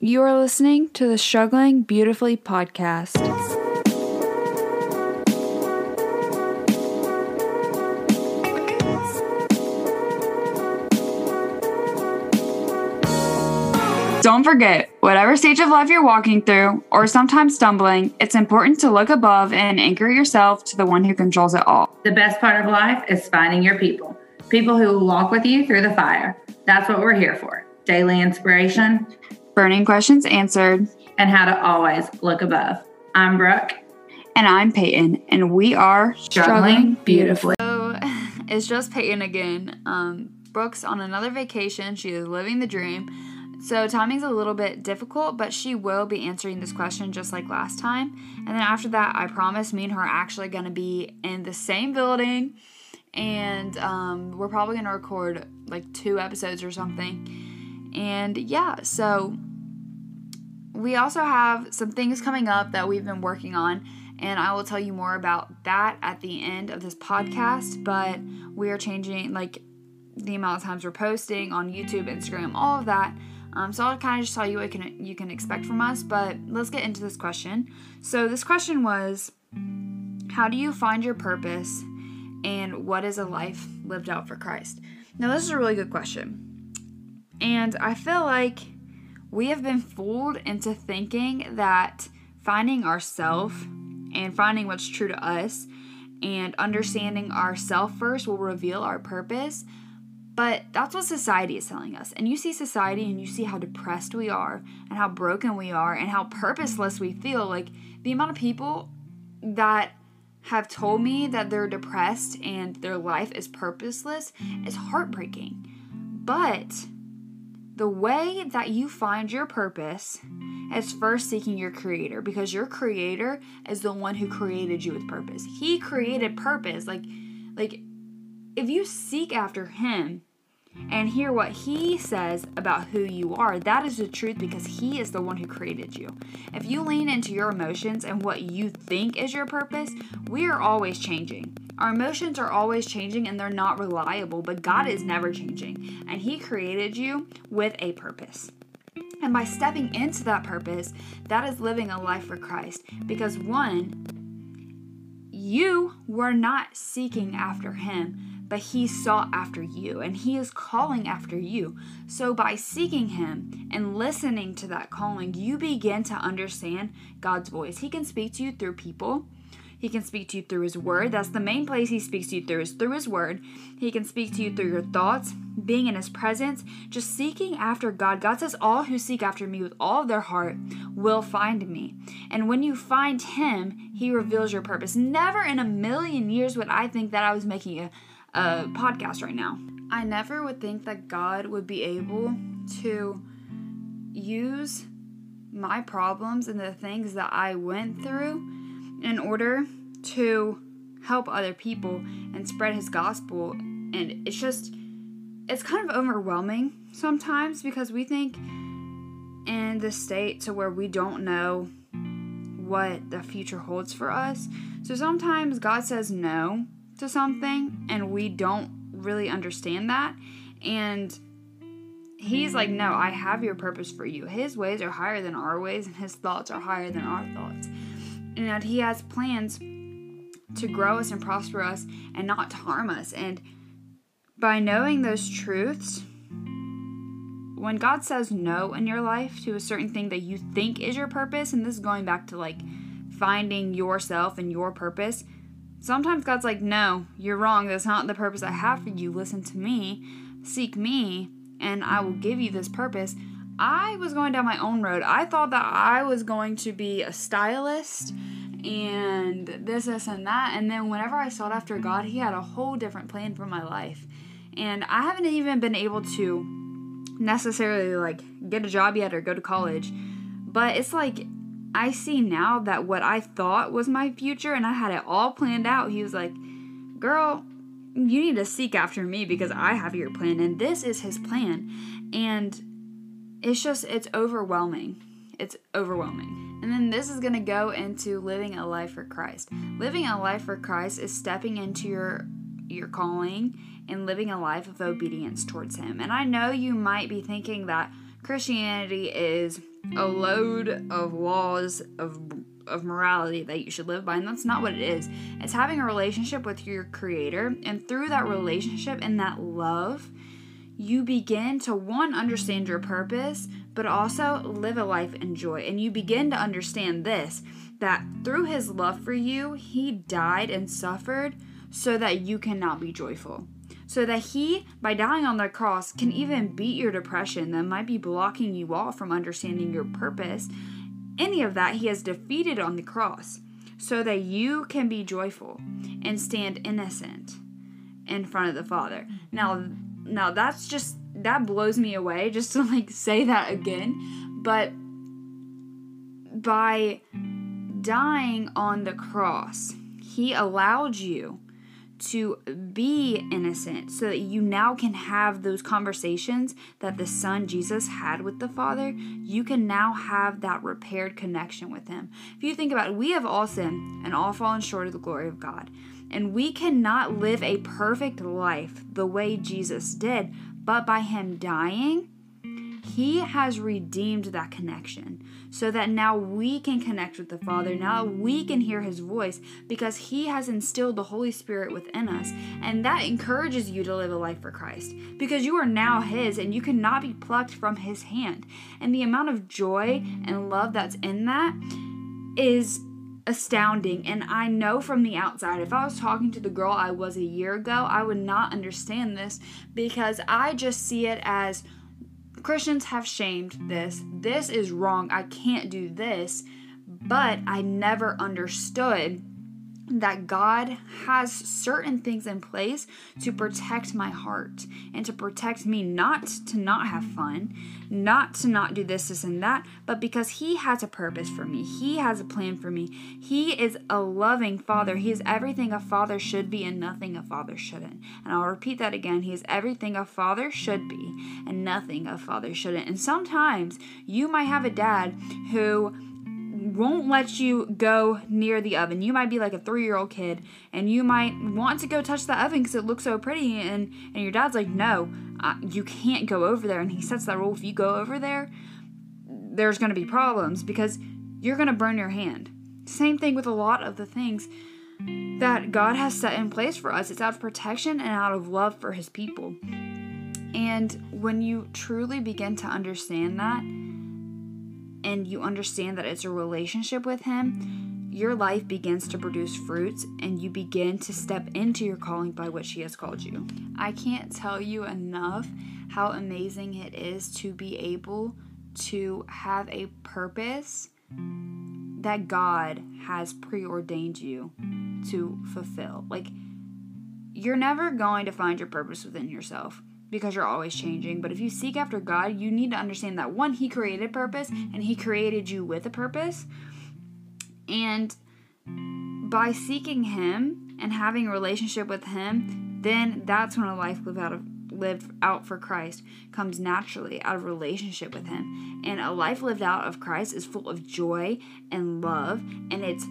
You are listening to the Struggling Beautifully podcast. Don't forget, whatever stage of life you're walking through, or sometimes stumbling, it's important to look above and anchor yourself to the one who controls it all. The best part of life is finding your people, people who will walk with you through the fire. That's what we're here for daily inspiration, burning questions answered, and how to always look above. I'm Brooke. And I'm Peyton, and we are struggling, beautifully. So it's just Peyton again. Um, Brooke's on another vacation. She is living the dream. So timing's a little bit difficult, but she will be answering this question just like last time. And then after that, I promise me and her are actually going to be in the same building. And um, we're probably going to record like two episodes or something. And yeah, so we also have some things coming up that we've been working on. And I will tell you more about that at the end of this podcast. But we are changing like the amount of times we're posting on YouTube, Instagram, all of that. Um, so I'll kind of just tell you what can, you can expect from us, but let's get into this question. So this question was, how do you find your purpose, and what is a life lived out for Christ? Now this is a really good question, and I feel like we have been fooled into thinking that finding ourself and finding what's true to us and understanding ourself first will reveal our purpose but that's what society is telling us. And you see society and you see how depressed we are and how broken we are and how purposeless we feel. Like the amount of people that have told me that they're depressed and their life is purposeless is heartbreaking. But the way that you find your purpose is first seeking your creator because your creator is the one who created you with purpose. He created purpose. Like like if you seek after him, and hear what he says about who you are. That is the truth because he is the one who created you. If you lean into your emotions and what you think is your purpose, we are always changing. Our emotions are always changing and they're not reliable, but God is never changing. And he created you with a purpose. And by stepping into that purpose, that is living a life for Christ. Because one, you were not seeking after him but he sought after you and he is calling after you. So, by seeking him and listening to that calling, you begin to understand God's voice. He can speak to you through people. He can speak to you through His Word. That's the main place He speaks to you through is through His Word. He can speak to you through your thoughts, being in His presence, just seeking after God. God says, All who seek after me with all of their heart will find me. And when you find Him, He reveals your purpose. Never in a million years would I think that I was making a a podcast right now. I never would think that God would be able to use my problems and the things that I went through in order to help other people and spread his gospel. And it's just, it's kind of overwhelming sometimes because we think in the state to where we don't know what the future holds for us. So sometimes God says no to something and we don't really understand that. And he's like, No, I have your purpose for you. His ways are higher than our ways, and his thoughts are higher than our thoughts. And that he has plans to grow us and prosper us and not to harm us. And by knowing those truths, when God says no in your life to a certain thing that you think is your purpose, and this is going back to like finding yourself and your purpose, Sometimes God's like, no, you're wrong. That's not the purpose I have for you. Listen to me, seek me, and I will give you this purpose. I was going down my own road. I thought that I was going to be a stylist and this, this, and that. And then whenever I sought after God, He had a whole different plan for my life. And I haven't even been able to necessarily like get a job yet or go to college. But it's like I see now that what I thought was my future and I had it all planned out, he was like, Girl, you need to seek after me because I have your plan and this is his plan. And it's just, it's overwhelming. It's overwhelming. And then this is going to go into living a life for Christ. Living a life for Christ is stepping into your your calling and living a life of obedience towards him. And I know you might be thinking that Christianity is a load of laws of of morality that you should live by, and that's not what it is. It's having a relationship with your creator, and through that relationship and that love, you begin to one understand your purpose, but also live a life in joy. And you begin to understand this that through his love for you, he died and suffered so that you cannot be joyful. So that he, by dying on the cross, can even beat your depression that might be blocking you off from understanding your purpose any of that he has defeated on the cross so that you can be joyful and stand innocent in front of the Father. Now now that's just that blows me away just to like say that again, but by dying on the cross, he allowed you to be innocent so that you now can have those conversations that the son Jesus had with the father. You can now have that repaired connection with him. If you think about it we have all sinned and all fallen short of the glory of God and we cannot live a perfect life the way Jesus did but by him dying he has redeemed that connection so that now we can connect with the Father. Now we can hear His voice because He has instilled the Holy Spirit within us. And that encourages you to live a life for Christ because you are now His and you cannot be plucked from His hand. And the amount of joy and love that's in that is astounding. And I know from the outside, if I was talking to the girl I was a year ago, I would not understand this because I just see it as Christians have shamed this. This is wrong. I can't do this. But I never understood that God has certain things in place to protect my heart and to protect me not to not have fun, not to not do this, this, and that, but because He has a purpose for me. He has a plan for me. He is a loving Father. He is everything a father should be and nothing a father shouldn't. And I'll repeat that again. He is everything a father should be and nothing a father shouldn't. And sometimes you might have a dad who won't let you go near the oven. You might be like a three year old kid and you might want to go touch the oven because it looks so pretty, and, and your dad's like, no, uh, you can't go over there. And he sets that rule if you go over there, there's going to be problems because you're going to burn your hand. Same thing with a lot of the things that God has set in place for us. It's out of protection and out of love for his people. And when you truly begin to understand that, and you understand that it's a relationship with Him, your life begins to produce fruits and you begin to step into your calling by which He has called you. I can't tell you enough how amazing it is to be able to have a purpose that God has preordained you to fulfill. Like, you're never going to find your purpose within yourself because you're always changing. But if you seek after God, you need to understand that one, He created purpose and He created you with a purpose. And by seeking Him and having a relationship with Him, then that's when a life lived out of lived out for Christ comes naturally out of relationship with Him. And a life lived out of Christ is full of joy and love, and it's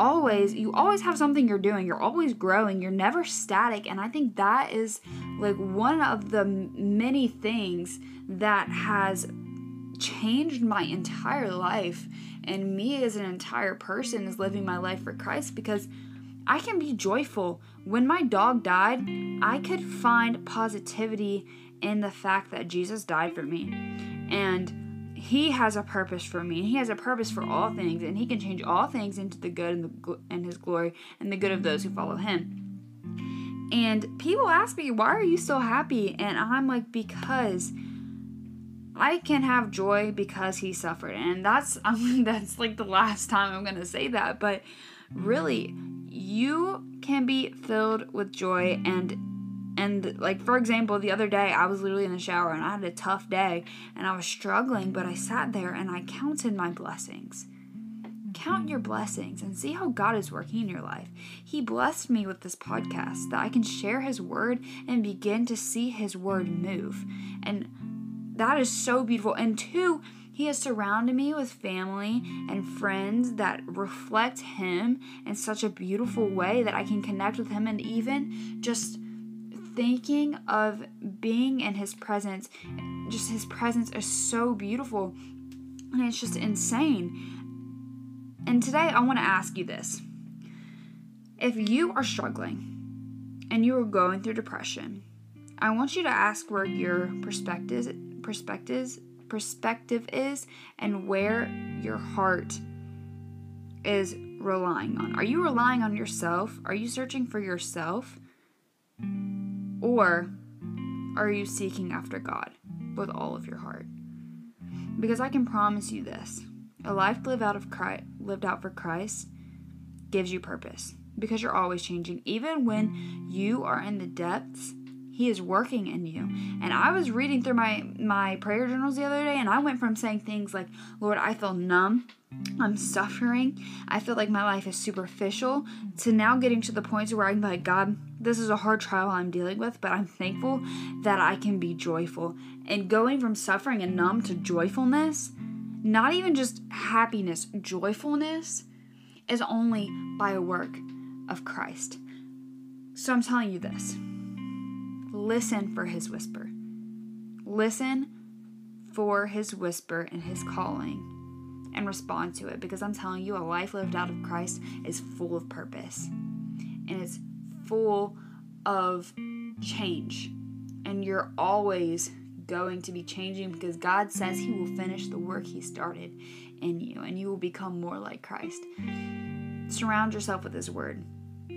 always you always have something you're doing you're always growing you're never static and i think that is like one of the many things that has changed my entire life and me as an entire person is living my life for christ because i can be joyful when my dog died i could find positivity in the fact that jesus died for me and he has a purpose for me. He has a purpose for all things, and he can change all things into the good and the and his glory and the good of those who follow him. And people ask me, "Why are you so happy?" And I'm like, "Because I can have joy because he suffered." And that's I mean, that's like the last time I'm to say that, but really, you can be filled with joy and and like for example, the other day I was literally in the shower and I had a tough day and I was struggling, but I sat there and I counted my blessings. Count your blessings and see how God is working in your life. He blessed me with this podcast that I can share His word and begin to see His word move. And that is so beautiful. And two, He has surrounded me with family and friends that reflect Him in such a beautiful way that I can connect with Him and even just thinking of being in his presence, just his presence is so beautiful. And it's just insane. And today I want to ask you this. If you are struggling and you are going through depression, I want you to ask where your perspectives perspectives perspective is and where your heart is relying on. Are you relying on yourself? Are you searching for yourself? Or are you seeking after God with all of your heart? Because I can promise you this. A life lived out of Christ, lived out for Christ gives you purpose because you're always changing even when you are in the depths he is working in you. And I was reading through my my prayer journals the other day and I went from saying things like, "Lord, I feel numb. I'm suffering. I feel like my life is superficial." To now getting to the point where I'm like, "God, this is a hard trial I'm dealing with, but I'm thankful that I can be joyful." And going from suffering and numb to joyfulness, not even just happiness, joyfulness is only by a work of Christ. So I'm telling you this listen for his whisper. Listen for his whisper and his calling and respond to it because I'm telling you, a life lived out of Christ is full of purpose and it's full of change. And you're always going to be changing because God says He will finish the work He started in you and you will become more like Christ. Surround yourself with His Word.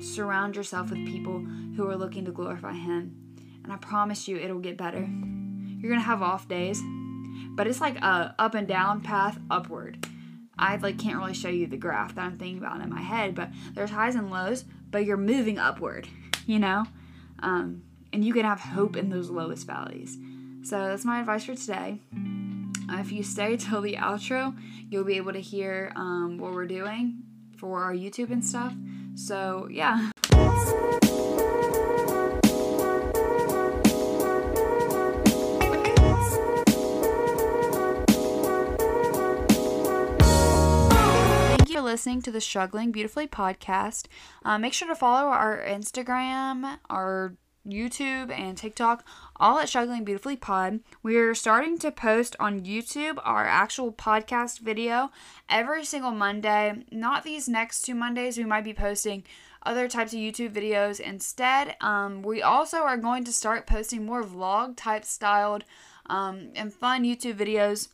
Surround yourself with people who are looking to glorify Him and I promise you it'll get better. You're gonna have off days, but it's like a up and down path upward. I like can't really show you the graph that I'm thinking about in my head, but there's highs and lows, but you're moving upward, you know, um, and you can have hope in those lowest valleys. So that's my advice for today. If you stay till the outro, you'll be able to hear um, what we're doing for our YouTube and stuff. So yeah. Listening to the Struggling Beautifully podcast. Uh, make sure to follow our Instagram, our YouTube, and TikTok, all at Struggling Beautifully Pod. We're starting to post on YouTube our actual podcast video every single Monday. Not these next two Mondays, we might be posting other types of YouTube videos instead. Um, we also are going to start posting more vlog type styled um, and fun YouTube videos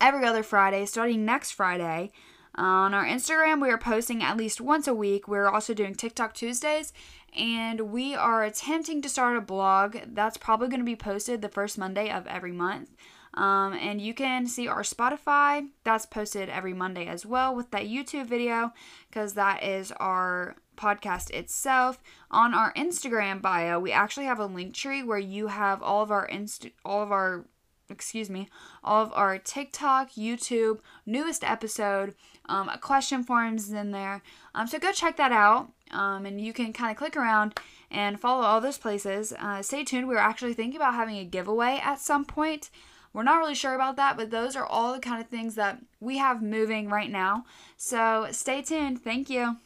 every other Friday, starting next Friday. On our Instagram, we are posting at least once a week. We're also doing TikTok Tuesdays, and we are attempting to start a blog that's probably going to be posted the first Monday of every month. Um, and you can see our Spotify that's posted every Monday as well with that YouTube video because that is our podcast itself. On our Instagram bio, we actually have a Linktree where you have all of our inst- all of our excuse me, all of our TikTok, YouTube, newest episode, um, question forms in there. Um, so go check that out. Um, and you can kind of click around and follow all those places. Uh, stay tuned. We're actually thinking about having a giveaway at some point. We're not really sure about that, but those are all the kind of things that we have moving right now. So stay tuned. Thank you.